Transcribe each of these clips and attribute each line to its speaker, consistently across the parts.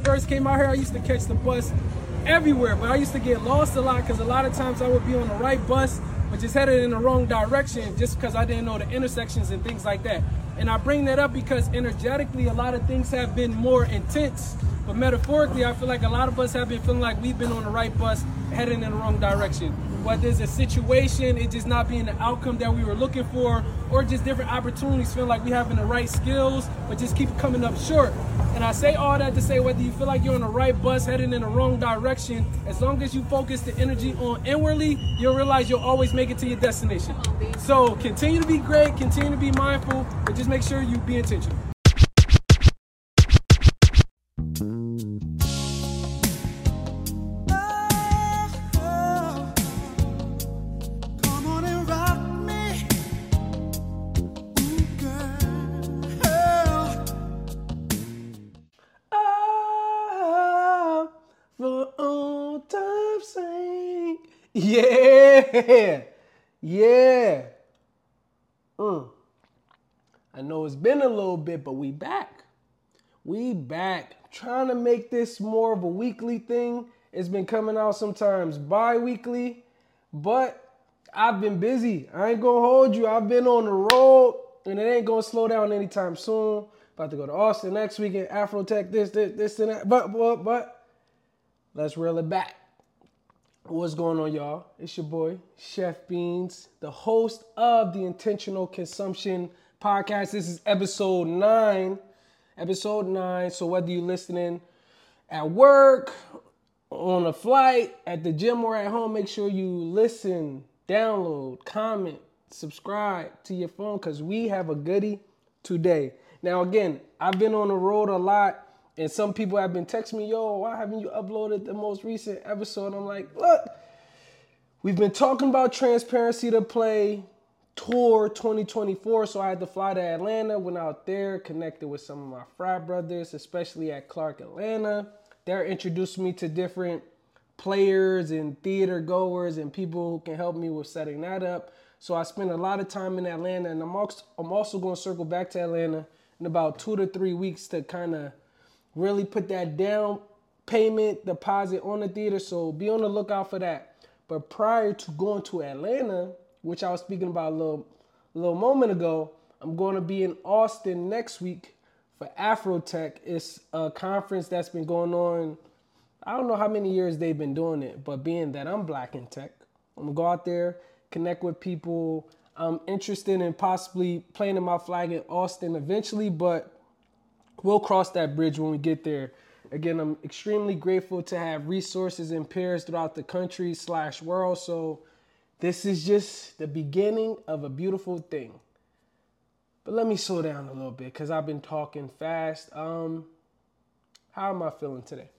Speaker 1: first came out here, I used to catch the bus everywhere, but I used to get lost a lot because a lot of times I would be on the right bus, but just headed in the wrong direction just because I didn't know the intersections and things like that. And I bring that up because energetically, a lot of things have been more intense. But metaphorically, I feel like a lot of us have been feeling like we've been on the right bus, heading in the wrong direction. Whether there's a situation, it just not being the outcome that we were looking for, or just different opportunities, feeling like we having the right skills, but just keep coming up short. And I say all that to say whether you feel like you're on the right bus heading in the wrong direction, as long as you focus the energy on inwardly, you'll realize you'll always make it to your destination. So continue to be great, continue to be mindful, but just make sure you be intentional. Yeah, yeah. Mm. I know it's been a little bit, but we back. We back. Trying to make this more of a weekly thing. It's been coming out sometimes bi-weekly, but I've been busy. I ain't gonna hold you. I've been on the road, and it ain't gonna slow down anytime soon. About to go to Austin next weekend. Afrotech, this, this, this, and that. But, but, but, let's reel it back. What's going on, y'all? It's your boy, Chef Beanz, the host of the Intentional Consumption Podcast. This is episode nine. Episode nine. So whether you're listening at work, on a flight, at the gym, or at home, make sure you listen, download, comment, subscribe to your phone because we have a goodie today. Now, again, I've been on the road a lot, and some people have been texting me, yo, why haven't you uploaded the most recent episode? I'm like, look, we've been talking about transparency to play tour 2024 so i had to fly to atlanta went out there connected with some of my frat brothers especially at clark atlanta they're introducing me to different players and theater goers and people who can help me with setting that up so i spent a lot of time in atlanta and I'm also going to circle back to atlanta in about two to three weeks to kind of really put that down payment deposit on the theater. So be on the lookout for that. But prior to going to Atlanta, which I was speaking about a little, a little moment ago, I'm going to be in Austin next week for Afrotech. It's a conference that's been going on. I don't know how many years they've been doing it, but being that I'm black in tech, I'm gonna go out there, connect with people. I'm interested in possibly planting my flag in Austin eventually, but we'll cross that bridge when we get there. Again, I'm extremely grateful to have resources and peers throughout the country slash world. So this is just the beginning of a beautiful thing. But let me slow down a little bit because I've been talking fast. Um, how am I feeling today?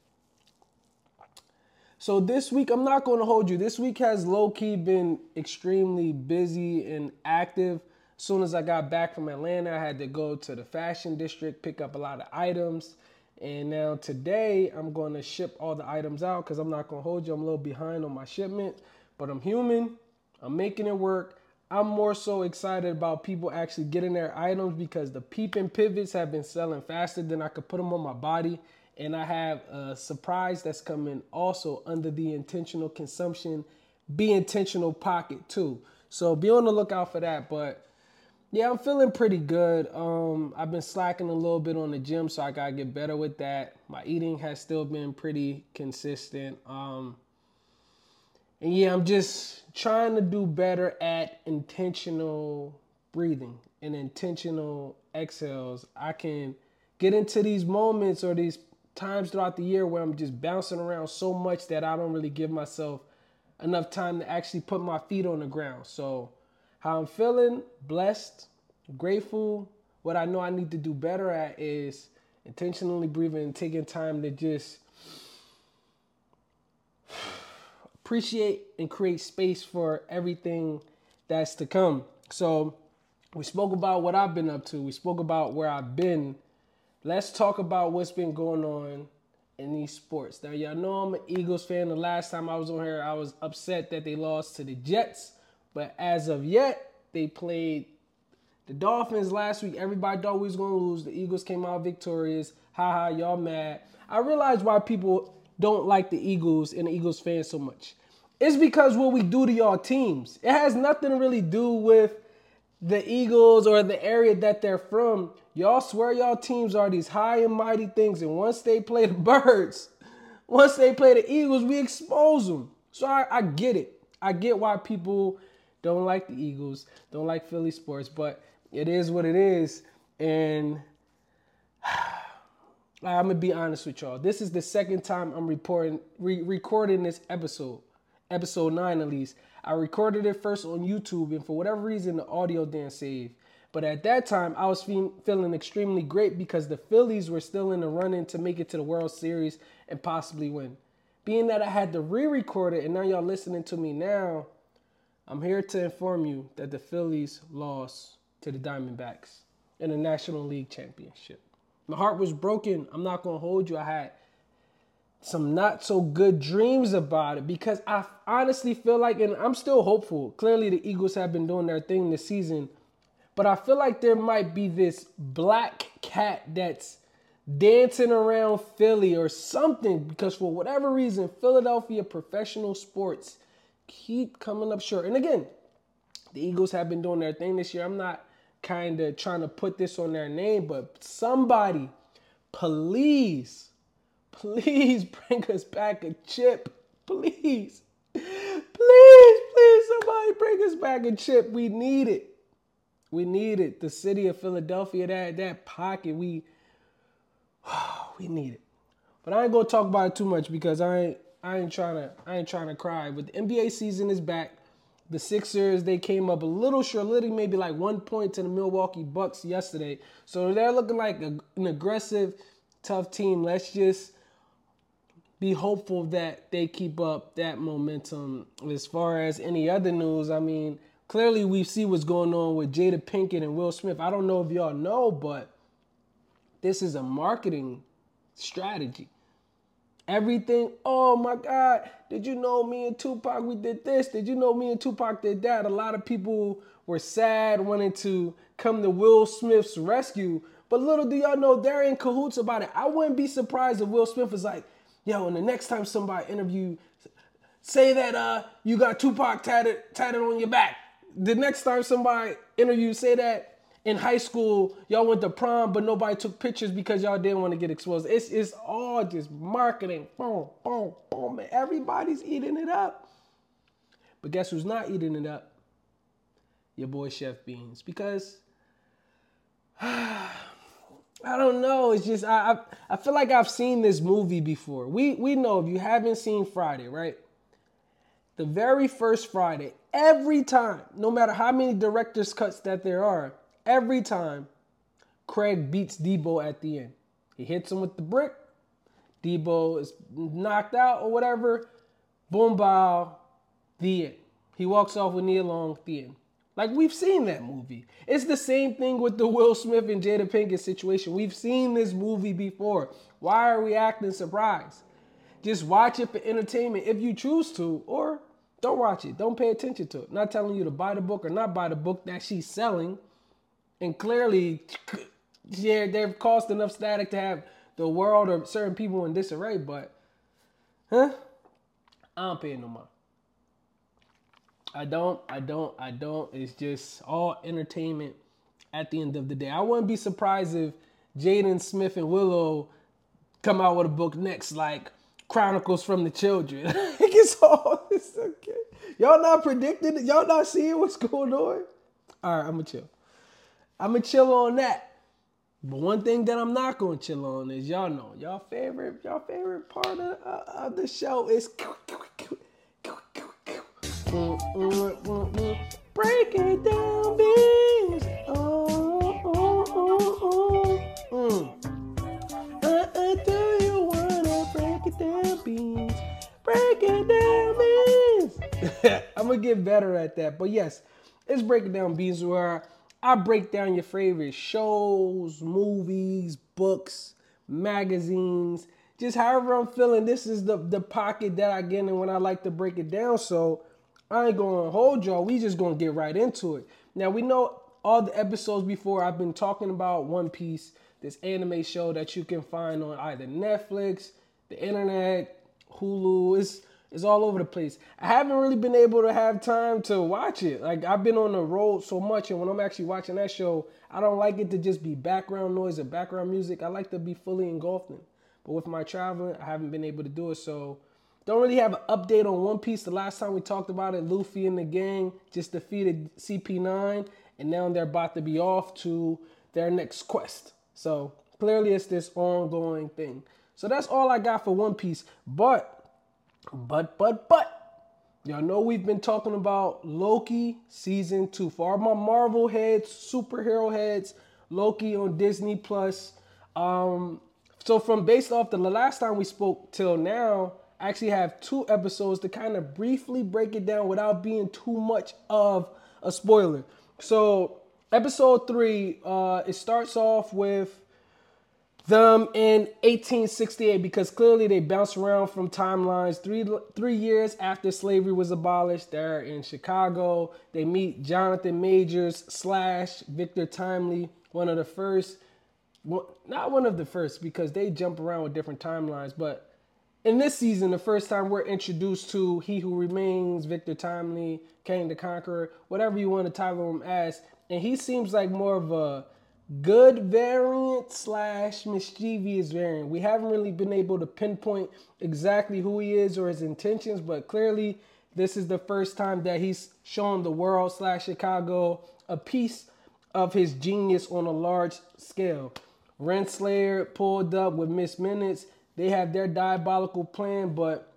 Speaker 1: So this week, I'm not going to hold you. This week has low key been extremely busy and active. Soon as I got back from Atlanta, I had to go to the fashion district, pick up a lot of items. And now today, I'm going to ship all the items out because I'm not going to hold you. I'm a little behind on my shipment, but I'm human. I'm making it work. I'm more so excited about people actually getting their items because the peeping pivots have been selling faster than I could put them on my body. And I have a surprise that's coming also under the intentional consumption, be intentional pocket too. So be on the lookout for that. But yeah, I'm feeling pretty good. Um, I've been slacking a little bit on the gym, so I gotta get better with that. My eating has still been pretty consistent. Um, and yeah, I'm just trying to do better at intentional breathing and intentional exhales. I can get into these moments or these times throughout the year where I'm just bouncing around so much that I don't really give myself enough time to actually put my feet on the ground. So, how I'm feeling, blessed, grateful. What I know I need to do better at is intentionally breathing and taking time to just appreciate and create space for everything that's to come. So, we spoke about what I've been up to. We spoke about where I've been. Let's talk about what's been going on in these sports. Now, y'all know I'm an Eagles fan. The last time I was on here, I was upset that they lost to the Jets. But as of yet, they played The Dolphins last week, everybody thought we was gonna lose. The Eagles came out victorious. Ha ha, y'all mad. I realize why people don't like the Eagles and the Eagles fans so much. It's because what we do to y'all teams. It has nothing to really do with the Eagles or the area that they're from. Y'all swear y'all teams are these high and mighty things, and once they play the birds, once they play the Eagles, we expose them. So I, I get it. I get why people don't like the Eagles, don't like Philly sports, but it is what it is. And I'm gonna be honest with y'all. This is the second time I'm reporting, re- recording this episode, episode nine at least. I recorded it first on YouTube, and for whatever reason, the audio didn't save. But at that time, I was fe- feeling extremely great because the Phillies were still in the running to make it to the World Series and possibly win. Being that I had to re-record it, and now y'all listening to me now, I'm here to inform you that the Phillies lost to the Diamondbacks in the National League Championship. My heart was broken. I'm not gonna hold you. I had some not so good dreams about it because I honestly feel like, and I'm still hopeful. Clearly, the Eagles have been doing their thing this season, but I feel like there might be this black cat that's dancing around Philly or something because for whatever reason, Philadelphia professional sports keep coming up short. And again, the Eagles have been doing their thing this year. I'm not kind of trying to put this on their name, but somebody, please, please bring us back a chip. Please. Please, please, somebody bring us back a chip. We need it. We need it. The city of Philadelphia, that that pocket, we we need it. But I ain't gonna talk about it too much because I ain't I ain't trying to I ain't trying to cry. But the NBA season is back. The Sixers they came up a little short, maybe like one point to the Milwaukee Bucks yesterday. So they're looking like a, an aggressive, tough team. Let's just be hopeful that they keep up that momentum. As far as any other news, I mean, clearly we see what's going on with Jada Pinkett and Will Smith. I don't know if y'all know, but this is a marketing strategy. Everything, oh my God, did you know me and Tupac, we did this? Did you know me and Tupac did that? A lot of people were sad, wanting to come to Will Smith's rescue. But little do y'all know, they're in cahoots about it. I wouldn't be surprised if Will Smith was like, yo, and the next time somebody interview, say that uh you got Tupac tatted, tatted on your back. The next time somebody interview, say that in high school, y'all went to prom, but nobody took pictures because y'all didn't want to get exposed. It's it's all just marketing. Boom, boom, boom. And everybody's eating it up. But guess who's not eating it up? Your boy Chef Beanz. Because I don't know. It's just I, I I feel like I've seen this movie before. We we know if you haven't seen Friday, right? The very first Friday, every time, no matter how many director's cuts that there are, every time Craig beats Debo at the end. He hits him with the brick. Debo is knocked out or whatever. Boom bow. The end. He walks off with Nia Long. The end. Like we've seen that movie. It's the same thing with the Will Smith and Jada Pinkett situation. We've seen this movie before. Why are we acting surprised? Just watch it for entertainment if you choose to, or don't watch it. Don't pay attention to it. Not telling you to buy the book or not buy the book that she's selling. And clearly, yeah, they've caused enough static to have the world or certain people in disarray, but huh? I don't pay no mind. I don't, I don't, I don't. It's just all entertainment at the end of the day. I wouldn't be surprised if Jaden Smith and Willow come out with a book next, like Chronicles from the Children. it's all it's okay. Y'all not predicting? Y'all not seeing what's going on? All right, I'm gonna chill. I'm gonna chill on that. But one thing that I'm not gonna chill on is y'all know y'all favorite y'all favorite part of, uh, of the show is break it down, beans. Oh, oh, oh, oh. Mm. Uh, uh, do you wanna break it down, beans? Break it down, beans. I'm gonna get better at that, but yes, it's breaking down beans where I break down your favorite shows, movies, books, magazines, just however I'm feeling. This is the the pocket that I get in when I like to break it down. So I ain't gonna hold y'all. We just gonna get right into it. Now we know all the episodes before, I've been talking about One Piece, this anime show that you can find on either Netflix, the internet, Hulu. It's it's all over the place. I haven't really been able to have time to watch it. Like I've been on the road so much, and when I'm actually watching that show, I don't like it to just be background noise or background music. I like to be fully engulfed in. But with my traveling, I haven't been able to do it. So don't really have an update on One Piece. The last time we talked about it, Luffy and the gang just defeated CP9, and now they're about to be off to their next quest. So clearly, it's this ongoing thing. So that's all I got for One Piece. But but, but, but, y'all know we've been talking about Loki season two. For all my Marvel heads, superhero heads, Loki on Disney Plus. Um, so from based off the last time we spoke till now, I actually have two episodes to kind of briefly break it down without being too much of a spoiler. So episode three, uh, it starts off with them in 1868 because clearly they bounce around from timelines. Three three years after slavery was abolished, they're in Chicago. They meet Jonathan Majors slash Victor Timely, one of the first, well, not one of the first because they jump around with different timelines, but in this season, the first time we're introduced to He Who Remains, Victor Timely, Kang the Conqueror, whatever you want to title him as, and he seems like more of a good variant slash mischievous variant. We haven't really been able to pinpoint exactly who he is or his intentions, but clearly this is the first time that he's shown the world slash Chicago a piece of his genius on a large scale. Renslayer pulled up with Miss Minutes. They have their diabolical plan, but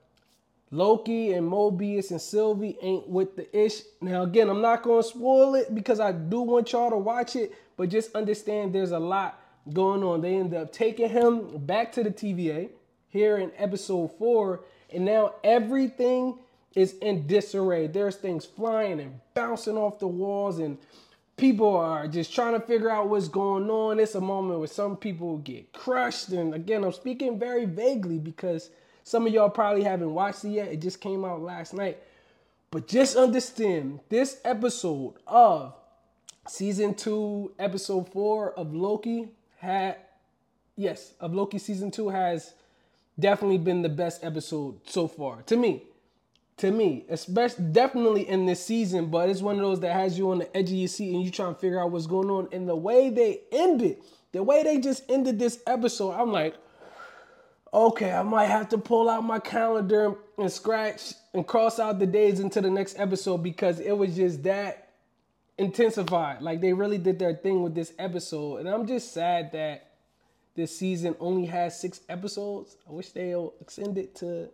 Speaker 1: Loki and Mobius and Sylvie ain't with the ish. Now, again, I'm not going to spoil it because I do want y'all to watch it, but just understand there's a lot going on. They end up taking him back to the TVA here in episode four, and now everything is in disarray. There's things flying and bouncing off the walls, and people are just trying to figure out what's going on. It's a moment where some people get crushed, and again, I'm speaking very vaguely because some of y'all probably haven't watched it yet. It just came out last night. But just understand this episode of season two, episode four of Loki had, yes, of Loki season two has definitely been the best episode so far to me. To me, especially definitely in this season, but it's one of those that has you on the edge of your seat and you trying to figure out what's going on. And the way they ended, the way they just ended this episode, I'm like, okay, I might have to pull out my calendar and scratch and cross out the days into the next episode because it was just that intensified. Like they really did their thing with this episode. And I'm just sad that this season only has six episodes. I wish they'll extend it to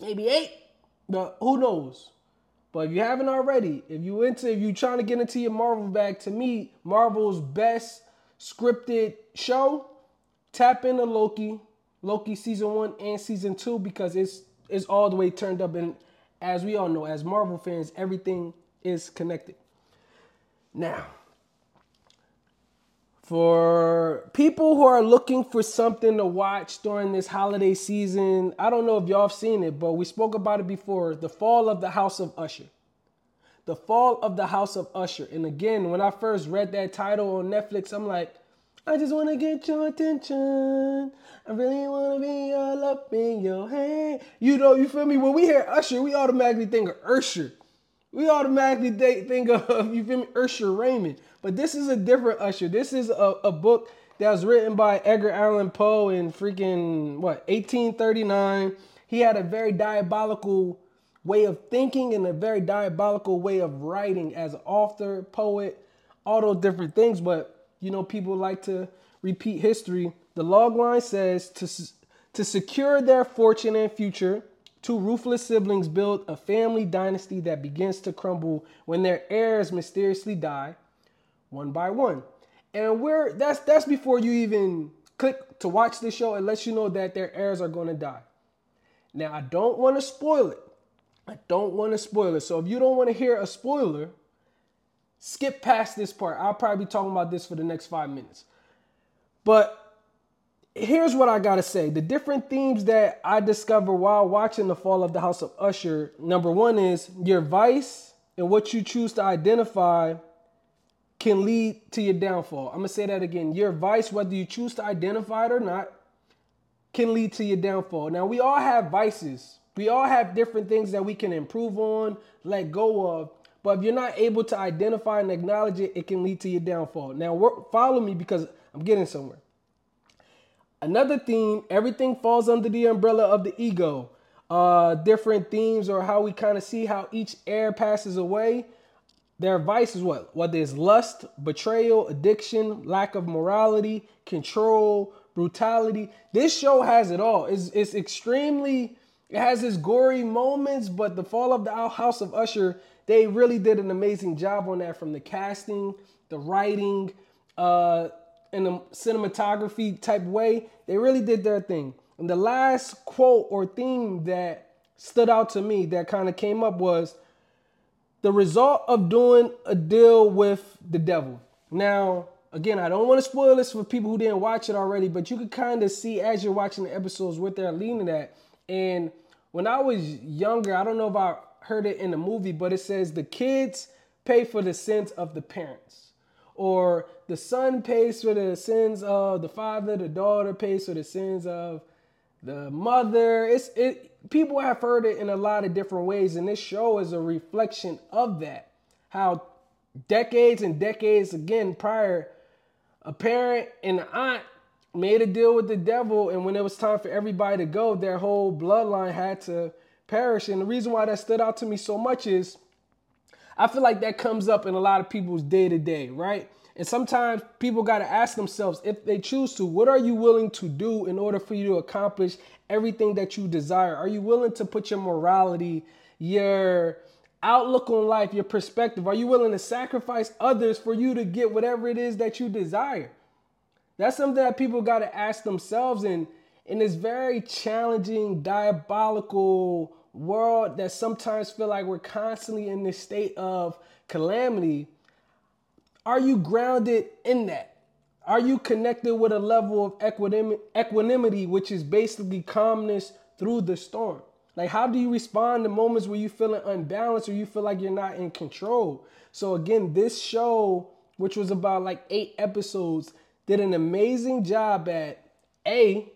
Speaker 1: maybe eight. But who knows? But if you haven't already, if you into if you trying to get into your Marvel bag, to me, Marvel's best scripted show, tap into Loki. Loki season one and season two because it's it's all the way turned up and as we all know, as Marvel fans, everything is connected. Now, for people who are looking for something to watch during this holiday season, I don't know if y'all have seen it, but we spoke about it before The Fall of the House of Usher. The Fall of the House of Usher. And again, when I first read that title on Netflix, I'm like, I just want to get your attention. I really want to be all up in your head. You know, you feel me? When we hear Usher, we automatically think of Usher. We automatically think of, you feel me, Usher Raymond. But this is a different Usher. This is a, a book that was written by Edgar Allan Poe in freaking, what, 1839. He had a very diabolical way of thinking and a very diabolical way of writing as author, poet, all those different things. But you know, people like to repeat history. The log line says to, to secure their fortune and future, two ruthless siblings build a family dynasty that begins to crumble when their heirs mysteriously die one by one. And we're that's that's before you even click to watch the show. It lets you know that their heirs are going to die. Now, I don't want to spoil it. I don't want to spoil it. So if you don't want to hear a spoiler, skip past this part. I'll probably be talking about this for the next five minutes. But here's what I gotta say: the different themes that I discover while watching the fall of the House of Usher. Number one is your vice and what you choose to identify can lead to your downfall. I'm gonna say that again. Your vice, whether you choose to identify it or not, can lead to your downfall. Now, we all have vices. We all have different things that we can improve on, let go of. But if you're not able to identify and acknowledge it, it can lead to your downfall. Now, follow me because I'm getting somewhere. Another theme, everything falls under the umbrella of the ego. Uh, different themes or how we kind of see how each heir passes away. Their vice is what? Whether it's lust, betrayal, addiction, lack of morality, control, brutality. This show has it all. It's, it's extremely, it has its gory moments, but the fall of the House of Usher, they really did an amazing job on that from the casting, the writing, uh, in a cinematography type way. They really did their thing. And the last quote or theme that stood out to me that kind of came up was the result of doing a deal with the devil. Now, again, I don't want to spoil this for people who didn't watch it already, but you could kind of see as you're watching the episodes what they're leaning at. And when I was younger, I don't know if I heard it in the movie, but it says the kids pay for the sins of the parents. Or the son pays for the sins of the father, the daughter pays for the sins of the mother. It's it people have heard it in a lot of different ways, and this show is a reflection of that. How decades and decades again prior, a parent and an aunt made a deal with the devil, and when it was time for everybody to go, their whole bloodline had to perish. And the reason why that stood out to me so much is I feel like that comes up in a lot of people's day to day, right? And sometimes people got to ask themselves if they choose to, what are you willing to do in order for you to accomplish everything that you desire? Are you willing to put your morality, your outlook on life, your perspective? Are you willing to sacrifice others for you to get whatever it is that you desire? That's something that people got to ask themselves in in this very challenging, diabolical world that sometimes feel like we're constantly in this state of calamity are you grounded in that? Are you connected with a level of equanimity, which is basically calmness through the storm? Like, how do you respond to moments where you feeling unbalanced or you feel like you're not in control? So, again, this show, which was about like eight episodes, did an amazing job at A,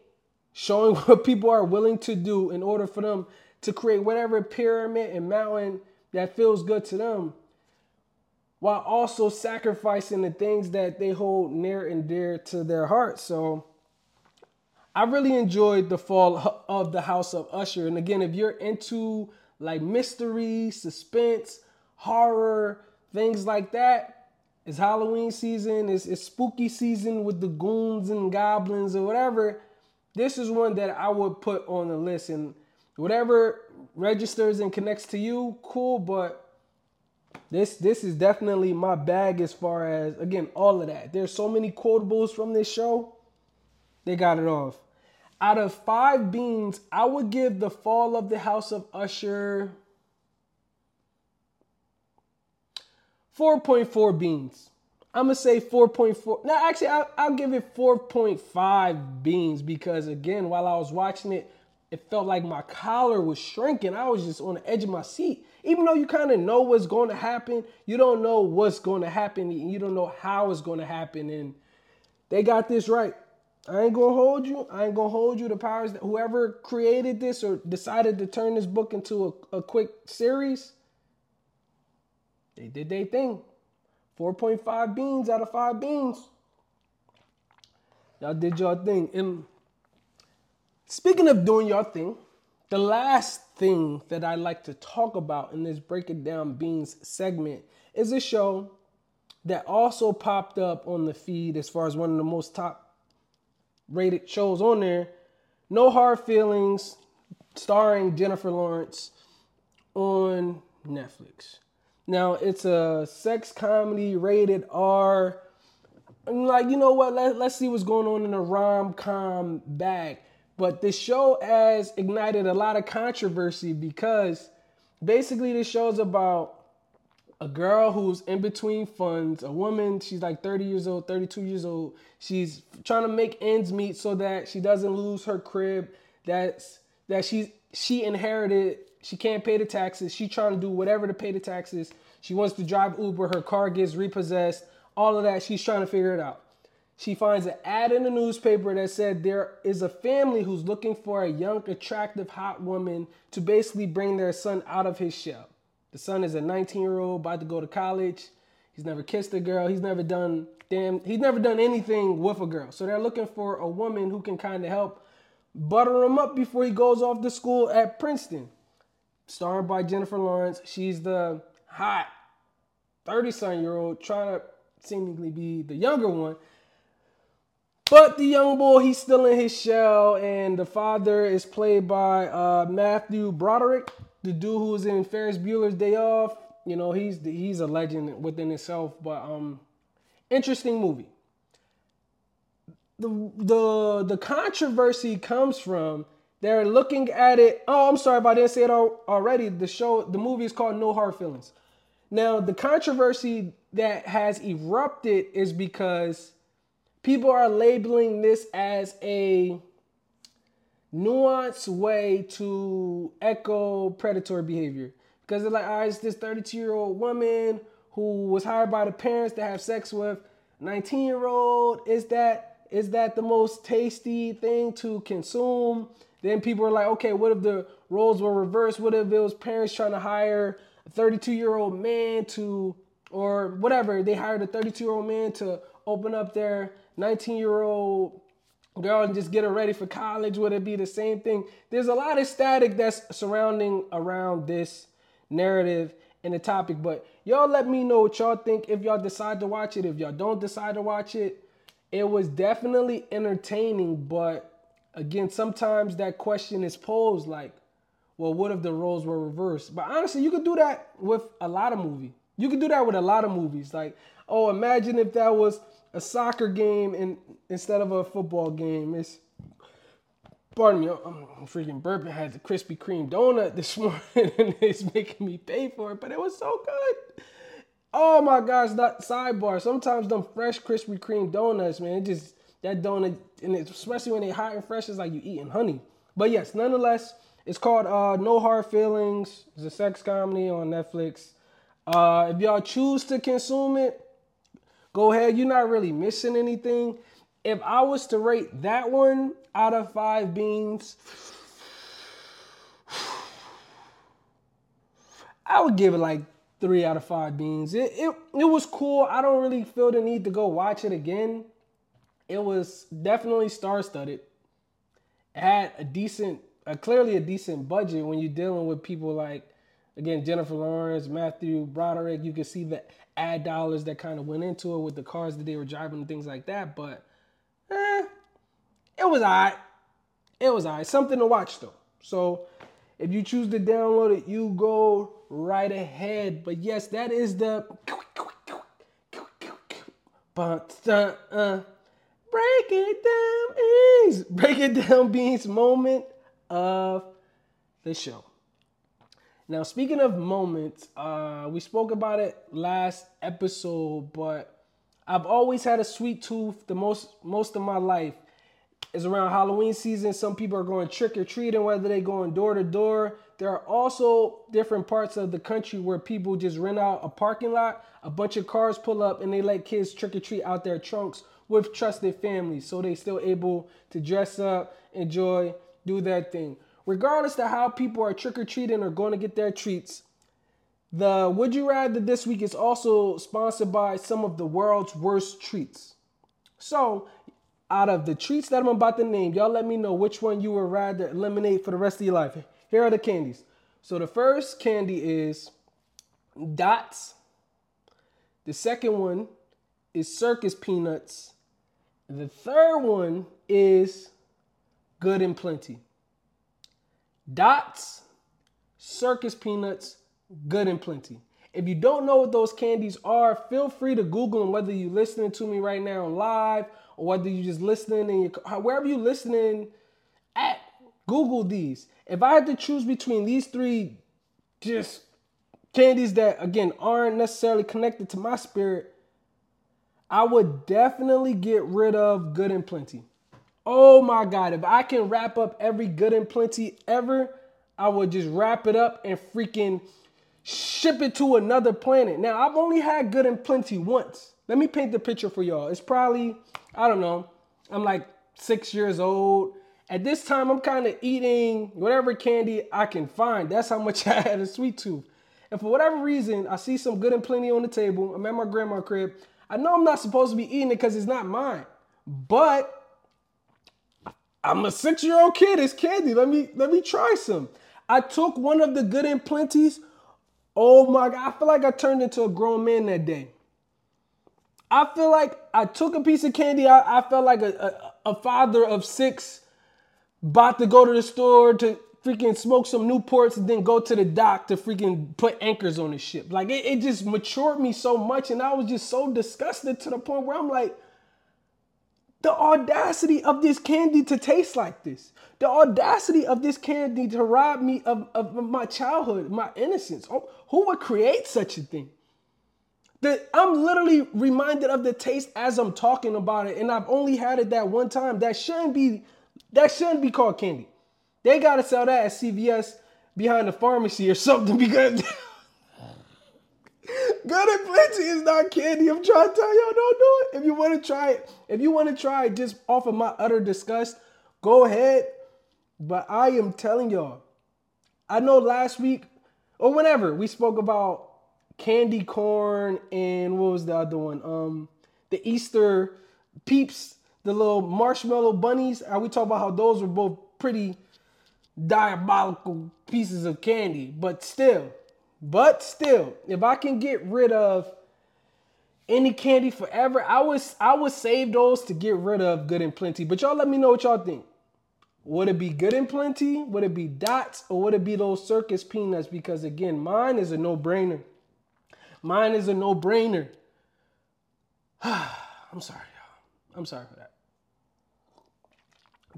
Speaker 1: showing what people are willing to do in order for them to create whatever pyramid and mountain that feels good to them while also sacrificing the things that they hold near and dear to their hearts. So I really enjoyed the fall of the House of Usher. And again, if you're into like mystery, suspense, horror, things like that, it's Halloween season, it's, it's spooky season with the goons and goblins or whatever. This is one that I would put on the list. And whatever registers and connects to you, cool, but this this is definitely my bag as far as again all of that. There's so many quotables from this show. They got it off. Out of five beans, I would give the fall of the House of Usher 4.4 beans. I'm gonna say 4.4. No, actually, I'll, I'll give it 4.5 beans because again, while I was watching it, it felt like my collar was shrinking. I was just on the edge of my seat. Even though you kind of know what's going to happen, you don't know what's going to happen. and You don't know how it's going to happen. And they got this right. I ain't gonna hold you. I ain't gonna hold you. The powers that whoever created this or decided to turn this book into a, a quick series, they did their thing. 4.5 beans out of 5 beans. Y'all did your thing. And speaking of doing your thing, the last thing that I like to talk about in this Break It Down Beanz segment is a show that also popped up on the feed as far as one of the most top rated shows on there. No Hard Feelings, starring Jennifer Lawrence on Netflix. Now, it's a sex comedy rated R. I'm like, you know what? Let, let's see what's going on in the rom com bag. But this show has ignited a lot of controversy because basically the show's about a girl who's in between funds, a woman, she's like 30 years old, 32 years old. She's trying to make ends meet so that she doesn't lose her crib that's that she she inherited. She can't pay the taxes. She's trying to do whatever to pay the taxes. She wants to drive Uber, her car gets repossessed, all of that. She's trying to figure it out. She finds an ad in the newspaper that said there is a family who's looking for a young, attractive, hot woman to basically bring their son out of his shell. The son is a 19 year old about to go to college. He's never kissed a girl. He's never done damn. He's never done anything with a girl. So they're looking for a woman who can kind of help butter him up before he goes off to school at Princeton. Starred by Jennifer Lawrence. She's the hot 30 something year old trying to seemingly be the younger one. But the young boy, he's still in his shell, and the father is played by uh, Matthew Broderick, the dude who was in Ferris Bueller's Day Off. You know, he's he's a legend within himself. But um, interesting movie. The the the controversy comes from they're looking at it. Oh, I'm sorry if I didn't say it al- already. The show, the movie is called No Hard Feelings. Now, the controversy that has erupted is because people are labeling this as a nuanced way to echo predatory behavior because they're like, oh, it's this 32 year old woman who was hired by the parents to have sex with 19 year old. Is that is that the most tasty thing to consume? Then people are like, okay, what if the roles were reversed? What if it was parents trying to hire a 32 year old man to, or whatever, they hired a 32 year old man to open up their 19 year old girl and just get her ready for college? Would it be the same thing? There's a lot of static that's surrounding around this narrative and the topic, but y'all let me know what y'all think if y'all decide to watch it. If y'all don't decide to watch it, it was definitely entertaining, but again, sometimes that question is posed like, well, what if the roles were reversed? But honestly, you could do that with a lot of movies. You could do that with a lot of movies. Like, oh, imagine if that was a soccer game in, instead of a football game. It's pardon me, I'm freaking burping. Had the Krispy Kreme donut this morning, and it's making me pay for it, but it was so good. Oh my gosh, that sidebar. Sometimes them fresh Krispy Kreme donuts, man, it just that donut, and especially when they hot and fresh, it's like you eating honey. But yes, nonetheless, it's called uh, No Hard Feelings. It's a sex comedy on Netflix. Uh, if y'all choose to consume it, go ahead. You're not really missing anything. If I was to rate that one out of five beans, I would give it like three out of five beans. It, it it was cool. I don't really feel the need to go watch it again. It was definitely star studded. Had a decent, a clearly a decent budget when you're dealing with people like, again, Jennifer Lawrence, Matthew Broderick. You can see the ad dollars that kind of went into it with the cars that they were driving and things like that. But eh, it was alright. It was alright. Something to watch though. So if you choose to download it, you go right ahead. But yes, that is the uh, uh, break it down beans, break it down beans moment of the show. Now, speaking of moments, uh, we spoke about it last episode, but I've always had a sweet tooth. The most most of my life is around Halloween season. Some people are going trick or treating, whether they going door to door. There are also different parts of the country where people just rent out a parking lot, a bunch of cars pull up, and they let kids trick or treat out their trunks with trusted families, so they still able to dress up, enjoy, do their thing. Regardless of how people are trick or treating or going to get their treats, the Would You Rather this week is also sponsored by some of the world's worst treats. So, out of the treats that I'm about to name, y'all let me know which one you would rather eliminate for the rest of your life. Here are the candies. So, the first candy is Dots. The second one is Circus Peanuts. The third one is Good and Plenty. Dots, Circus Peanuts, Good and Plenty. If you don't know what those candies are, feel free to Google them, whether you're listening to me right now live or whether you're just listening in your wherever you're listening at. Google these. If I had to choose between these three, just candies that again aren't necessarily connected to my spirit, I would definitely get rid of Good and Plenty. Oh my God, if I can wrap up every Good and Plenty ever, I would just wrap it up and freaking ship it to another planet. Now, I've only had Good and Plenty once. Let me paint the picture for y'all. It's probably, I don't know, I'm like six years old. At this time, I'm kind of eating whatever candy I can find. That's how much I had a sweet tooth. And for whatever reason, I see some good and plenty on the table. I'm at my grandma's crib. I know I'm not supposed to be eating it because it's not mine. But I'm a six-year-old kid. It's candy. Let me let me try some. I took one of the good and plenties. Oh my god! I feel like I turned into a grown man that day. I feel like I took a piece of candy. I, I felt like a, a, a father of six, about to go to the store to freaking smoke some Newports and then go to the dock to freaking put anchors on the ship. Like it, it just matured me so much, and I was just so disgusted to the point where I'm like, the audacity of this candy to taste like this. The audacity of this candy to rob me of, of my childhood, my innocence. Oh, who would create such a thing? The, I'm literally reminded of the taste as I'm talking about it, and I've only had it that one time. That shouldn't be that shouldn't be called candy. They gotta sell that at CVS behind the pharmacy or something because Good and plenty is not candy. I'm trying to tell y'all, don't do it. If you want to try it, if you want to try it just off of my utter disgust, go ahead. But I am telling y'all, I know last week or whenever we spoke about candy corn and what was the other one? Um, the Easter peeps, the little marshmallow bunnies. And we talked about how those were both pretty diabolical pieces of candy, but still, but still, if I can get rid of any candy forever, I would I would save those to get rid of good and plenty. But y'all let me know what y'all think. Would it be good and plenty? Would it be dots? Or would it be those circus peanuts? Because again, mine is a no-brainer. Mine is a no-brainer. I'm sorry, y'all. I'm sorry for that.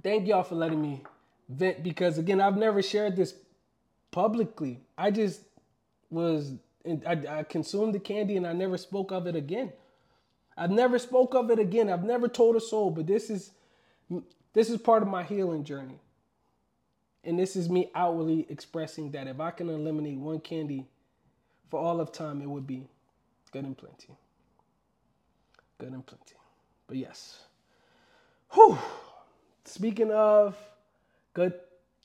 Speaker 1: Thank y'all for letting me vent because again, I've never shared this publicly. I just was I, I consumed the candy and I never spoke of it again. I've never spoke of it again. I've never told a soul, but this is this is part of my healing journey. And this is me outwardly expressing that if I can eliminate one candy for all of time, it would be good and plenty. Good and plenty. But yes. Whew. Speaking of good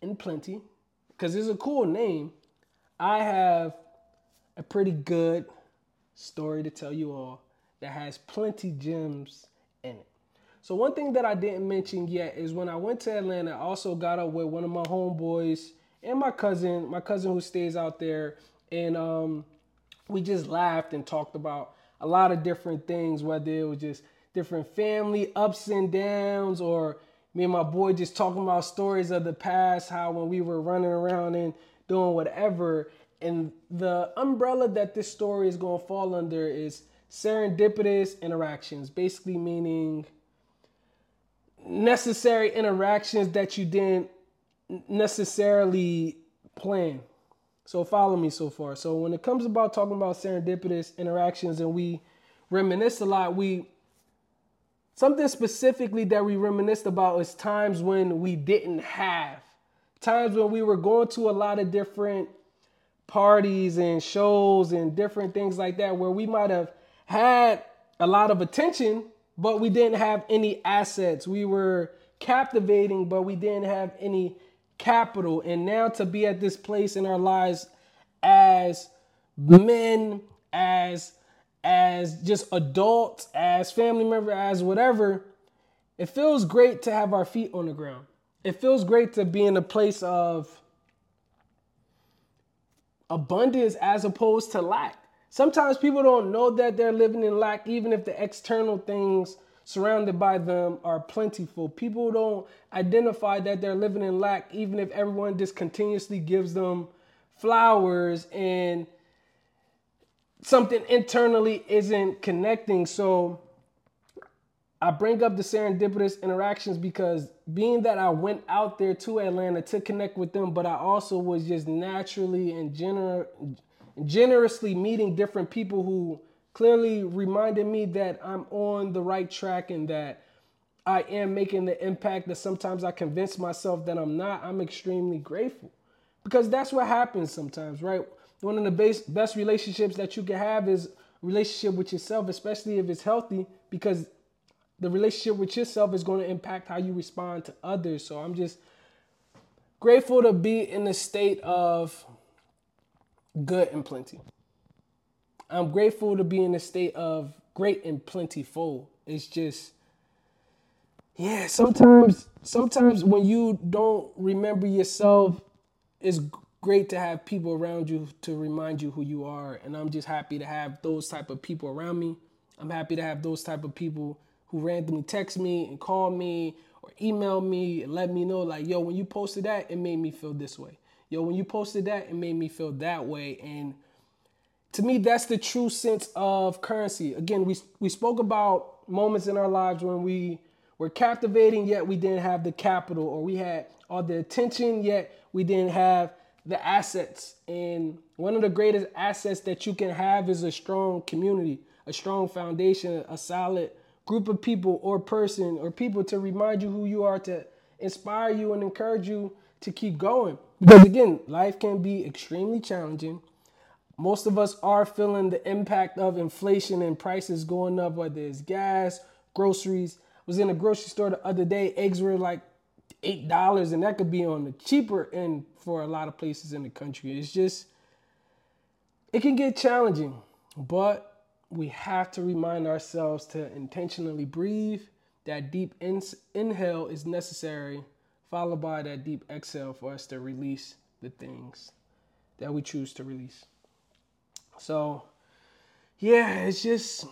Speaker 1: and plenty, because it's a cool name, I have a pretty good story to tell you all that has plenty gems in it. So one thing that I didn't mention yet is when I went to Atlanta, I also got up with one of my homeboys and my cousin, my cousin who stays out there, and um, we just laughed and talked about a lot of different things, whether it was just different family ups and downs, or me and my boy just talking about stories of the past, how when we were running around and doing whatever. And the umbrella that this story is going to fall under is serendipitous interactions, basically meaning necessary interactions that you didn't necessarily plan. So follow me so far. So when it comes about talking about serendipitous interactions and we reminisce a lot, we something specifically that we reminisced about is times when we didn't have times when we were going to a lot of different parties and shows and different things like that where we might have had a lot of attention but we didn't have any assets. We were captivating but we didn't have any capital. And now to be at this place in our lives as men as as just adults as family member as whatever it feels great to have our feet on the ground. It feels great to be in a place of abundance as opposed to lack. Sometimes people don't know that they're living in lack, even if the external things surrounded by them are plentiful. People don't identify that they're living in lack, even if everyone just continuously gives them flowers and something internally isn't connecting. So I bring up the serendipitous interactions because being that I went out there to Atlanta to connect with them, but I also was just naturally and gener- generously meeting different people who clearly reminded me that I'm on the right track and that I am making the impact that sometimes I convince myself that I'm not. I'm extremely grateful because that's what happens sometimes, right? One of the best, best relationships that you can have is relationship with yourself, especially if it's healthy, because the relationship with yourself is going to impact how you respond to others. So I'm just grateful to be in a state of good and plenty. I'm grateful to be in a state of great and plentiful. It's just, yeah, sometimes, sometimes when you don't remember yourself, it's great to have people around you to remind you who you are. And I'm just happy to have those type of people around me. I'm happy to have those type of people who randomly text me and call me or email me and let me know like, yo, when you posted that, it made me feel this way. Yo, when you posted that, it made me feel that way. And to me, that's the true sense of currency. Again, we we spoke about moments in our lives when we were captivating, yet we didn't have the capital, or we had all the attention, yet we didn't have the assets. And one of the greatest assets that you can have is a strong community, a strong foundation, a solid group of people or person or people to remind you who you are, to inspire you and encourage you to keep going. Because again, life can be extremely challenging. Most of us are feeling the impact of inflation and prices going up, whether it's gas, groceries. I was in a grocery store the other day, eggs were like eight dollars, and that could be on the cheaper end for a lot of places in the country. It's just it can get challenging, but we have to remind ourselves to intentionally breathe. That deep in- inhale is necessary, followed by that deep exhale for us to release the things that we choose to release. So, yeah, it's just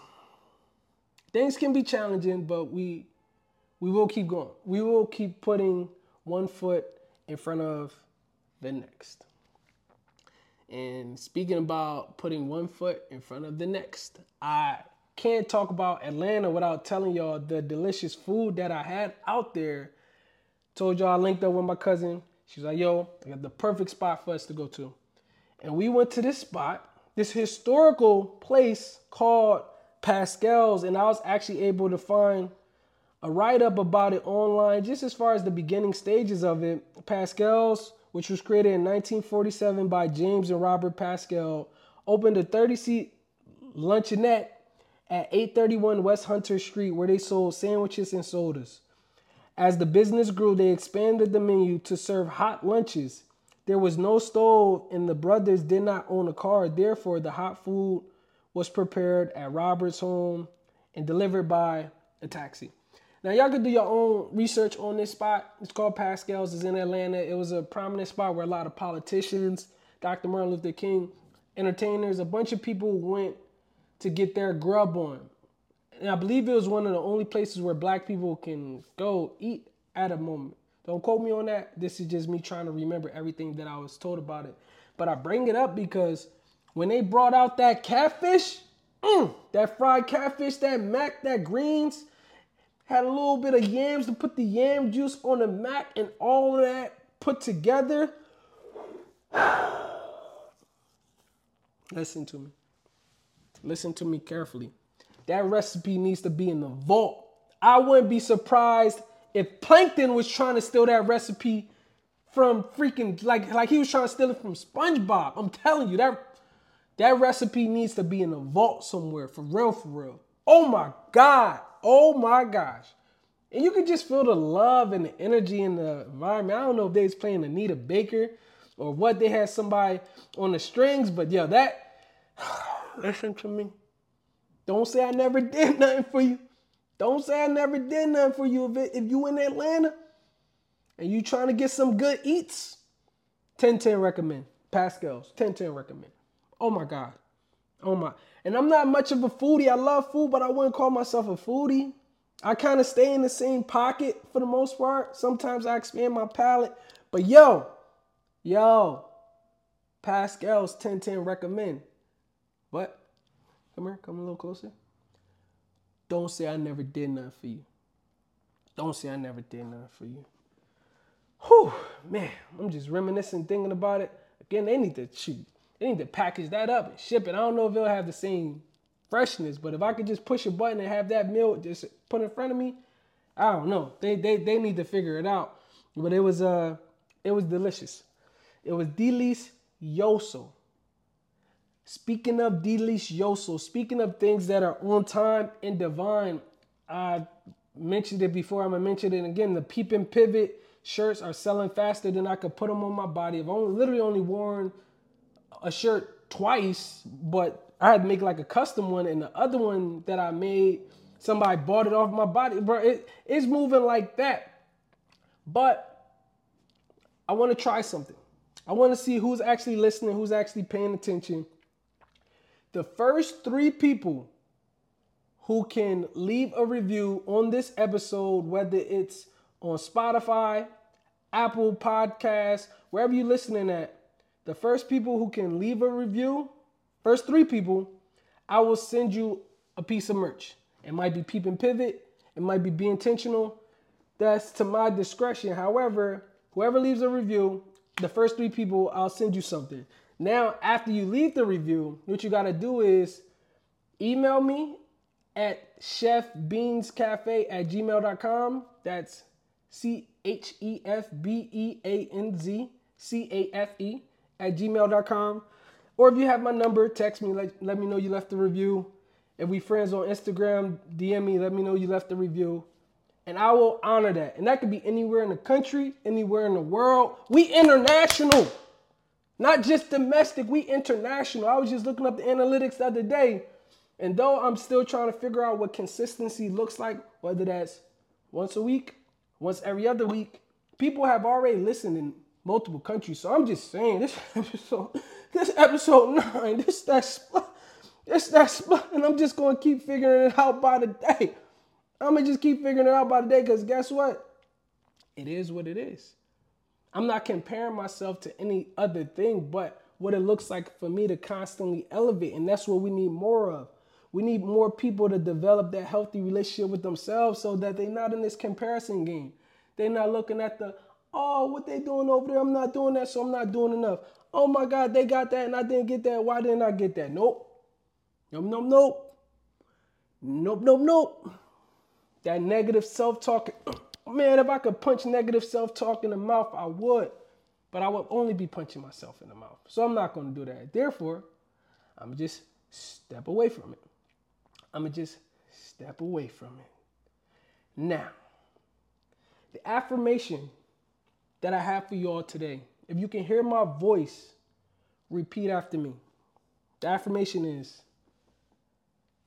Speaker 1: things can be challenging, but we we will keep going. We will keep putting one foot in front of the next. And speaking about putting one foot in front of the next, I can't talk about Atlanta without telling y'all the delicious food that I had out there. Told y'all I linked up with my cousin. She's like, yo, I got the perfect spot for us to go to. And we went to this spot, this historical place called Paschal's, and I was actually able to find a write up about it online, just as far as the beginning stages of it. Paschal's, which was created in 1947 by James and Robert Paschal, opened a 30 seat luncheonette at 831 West Hunter Street where they sold sandwiches and sodas. As the business grew, they expanded the menu to serve hot lunches. There was no stove, and the brothers did not own a car. Therefore, the hot food was prepared at Robert's home and delivered by a taxi. Now y'all can do your own research on this spot. It's called Paschal's. It's in Atlanta. It was a prominent spot where a lot of politicians, Dr. Martin Luther King, entertainers, a bunch of people went to get their grub on. And I believe it was one of the only places where black people can go eat at a moment. Don't quote me on that. This is just me trying to remember everything that I was told about it. But I bring it up because when they brought out that catfish, mm, that fried catfish, that mac, that greens, had a little bit of yams to put the yam juice on the mac and all that put together. Listen to me. Listen to me carefully. That recipe needs to be in the vault. I wouldn't be surprised if Plankton was trying to steal that recipe from freaking like like he was trying to steal it from SpongeBob. I'm telling you that that recipe needs to be in the vault somewhere for real for real. Oh my god. Oh my gosh. And you can just feel the love and the energy in the environment. I don't know if they was playing Anita Baker or what they had somebody on the strings, but yeah, that listen to me. Don't say I never did nothing for you. Don't say I never did nothing for you if, it, if you in Atlanta and you trying to get some good eats. 1010 recommend. Paschal's 1010 recommend. Oh my God. Oh my. And I'm not much of a foodie. I love food, but I wouldn't call myself a foodie. I kind of stay in the same pocket for the most part. Sometimes I expand my palate. But yo, yo, Paschal's 1010 recommend. What? Come here, come a little closer. Don't say I never did nothing for you. Don't say I never did nothing for you. Whew, man, I'm just reminiscing, thinking about it. Again, they need to shoot. They need to package that up and ship it. I don't know if it'll have the same freshness, but if I could just push a button and have that meal just put in front of me, I don't know. They they they need to figure it out. But it was uh it was delicious. It was delicioso. Speaking of delicioso, speaking of things that are on time and divine, I mentioned it before. I'm gonna mention it again. The peep and pivot shirts are selling faster than I could put them on my body. I've only literally only worn a shirt twice, but I had to make like a custom one, and the other one that I made, somebody bought it off my body, bro. It, it's moving like that. But I want to try something. I want to see who's actually listening, who's actually paying attention. The first three people who can leave a review on this episode, whether it's on Spotify, Apple Podcasts, wherever you're listening at, the first people who can leave a review, first three people, I will send you a piece of merch. It might be Peep and Pivot, it might be Be Intentional. That's to my discretion. However, whoever leaves a review, the first three people, I'll send you something. Now, after you leave the review, what you got to do is email me at chefbeanzcafe at gmail.com. That's C H E F B E A N Z C A F E at gmail.com. Or if you have my number, text me, let, let me know you left the review. If we friends on Instagram, DM me, let me know you left the review. And I will honor that. And that could be anywhere in the country, anywhere in the world. We international. Not just domestic, we international. I was just looking up the analytics the other day. And though I'm still trying to figure out what consistency looks like, whether that's once a week, once every other week, people have already listened in multiple countries. So I'm just saying this episode, this episode nine, this that's this that's and I'm just gonna keep figuring it out by the day. I'm gonna just keep figuring it out by the day because guess what? It is what it is. I'm not comparing myself to any other thing but what it looks like for me to constantly elevate. And that's what we need more of. We need more people to develop that healthy relationship with themselves so that they're not in this comparison game. They're not looking at the, oh, what they doing over there? I'm not doing that, so I'm not doing enough. Oh my God, they got that and I didn't get that. Why didn't I get that? Nope. Nope, nope, nope. Nope, nope, nope. That negative self talk. Man, if I could punch negative self talk in the mouth, I would. But I would only be punching myself in the mouth. So I'm not going to do that. Therefore, I'm just step away from it. I'm going to just step away from it. Now, the affirmation that I have for you all today, if you can hear my voice, repeat after me. The affirmation is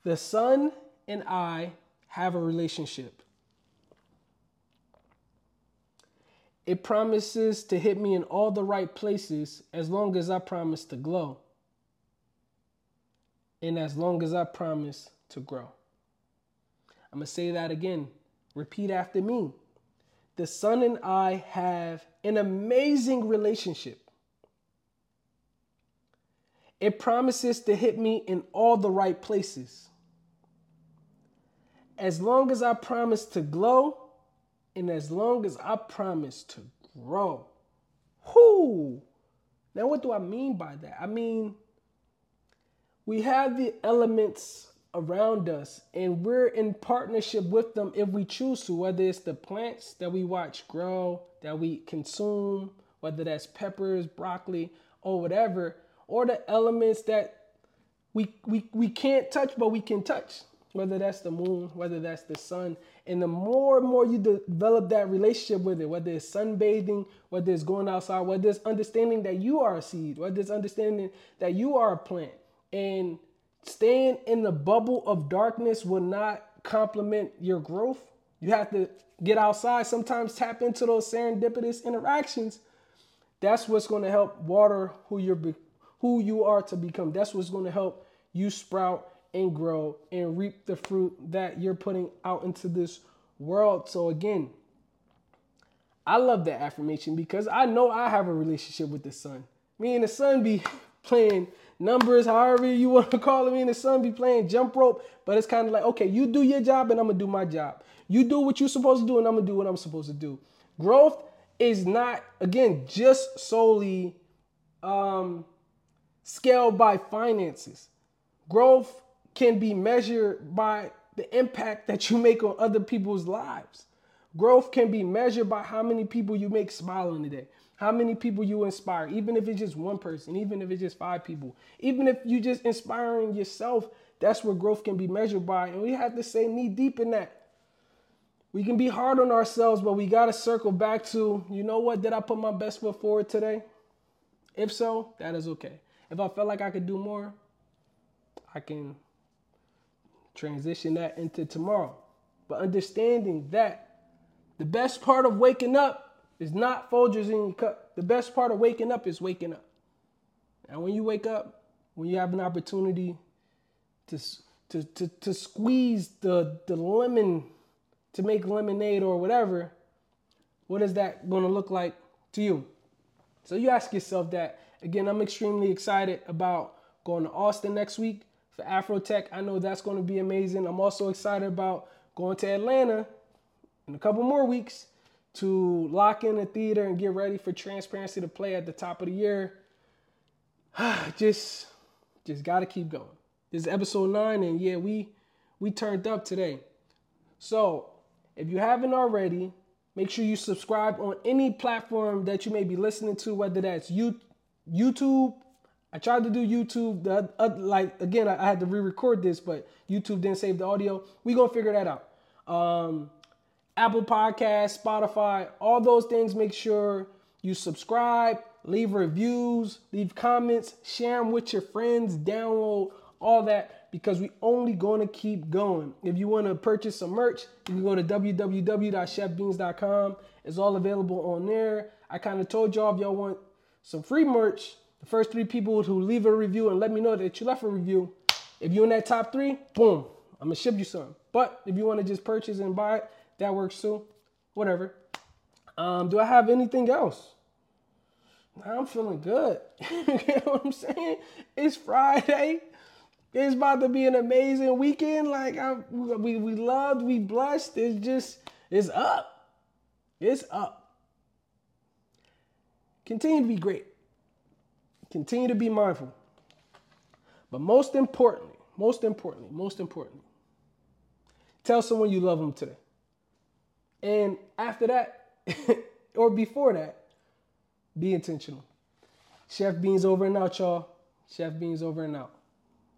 Speaker 1: The sun and I have a relationship. It promises to hit me in all the right places as long as I promise to glow. And as long as I promise to grow. I'm going to say that again. Repeat after me. The sun and I have an amazing relationship. It promises to hit me in all the right places. As long as I promise to glow, and as long as I promise to grow. Whoo! Now, what do I mean by that? I mean, we have the elements around us, and we're in partnership with them if we choose to, whether it's the plants that we watch grow, that we consume, whether that's peppers, broccoli, or whatever, or the elements that we, we, we can't touch, but we can touch whether that's the moon, whether that's the sun. And the more and more you de- develop that relationship with it, whether it's sunbathing, whether it's going outside, whether it's understanding that you are a seed, whether it's understanding that you are a plant, and staying in the bubble of darkness will not complement your growth. You have to get outside, sometimes tap into those serendipitous interactions. That's what's going to help water who you're be- who you are to become. That's what's going to help you sprout and grow and reap the fruit that you're putting out into this world. So again, I love that affirmation because I know I have a relationship with the sun. Me and the sun be playing numbers, however you want to call it. Me and the sun be playing jump rope, but it's kind of like, okay, you do your job and I'm gonna do my job. You do what you're supposed to do and I'm gonna do what I'm supposed to do. Growth is not, again, just solely um, scaled by finances. Growth can be measured by the impact that you make on other people's lives. Growth can be measured by how many people you make smile in a day. How many people you inspire, even if it's just one person, even if it's just five people, even if you're just inspiring yourself, that's where growth can be measured by. And we have to say knee deep in that. We can be hard on ourselves, but we got to circle back to, you know what, did I put my best foot forward today? If so, that is okay. If I felt like I could do more, I can transition that into tomorrow. But understanding that the best part of waking up is not Folgers in your cup. The best part of waking up is waking up. And when you wake up, when you have an opportunity to, to, to, to squeeze the, the lemon to make lemonade or whatever, what is that going to look like to you? So you ask yourself that. Again, I'm extremely excited about going to Austin next week for Afrotech. I know that's going to be amazing. I'm also excited about going to Atlanta in a couple more weeks to lock in the theater and get ready for transparency to play at the top of the year. just just gotta keep going. This is episode nine, and yeah, we we turned up today. So if you haven't already, make sure you subscribe on any platform that you may be listening to, whether that's you, YouTube. I tried to do YouTube. The uh, like again, I, I had to re-record this, but YouTube didn't save the audio. We gonna figure that out. Um, Apple Podcast, Spotify, all those things. Make sure you subscribe, leave reviews, leave comments, share them with your friends, download all that because we only going to keep going. If you want to purchase some merch, you can go to www.chefbeanz.com. It's all available on there. I kind of told y'all if y'all want some free merch, the first three people who leave a review and let me know that you left a review, if you're in that top three, boom, I'm gonna ship you some. But if you want to just purchase and buy it, that works too. Whatever. Um, do I have anything else? I'm feeling good. you know what I'm saying? It's Friday. It's about to be an amazing weekend. Like I, we we loved, we blessed. It's just it's up. It's up. Continue to be great. Continue to be mindful. But most importantly, most importantly, most importantly, tell someone you love them today. And after that, or before that, be intentional. Chef Beanz over and out, y'all. Chef Beanz over and out.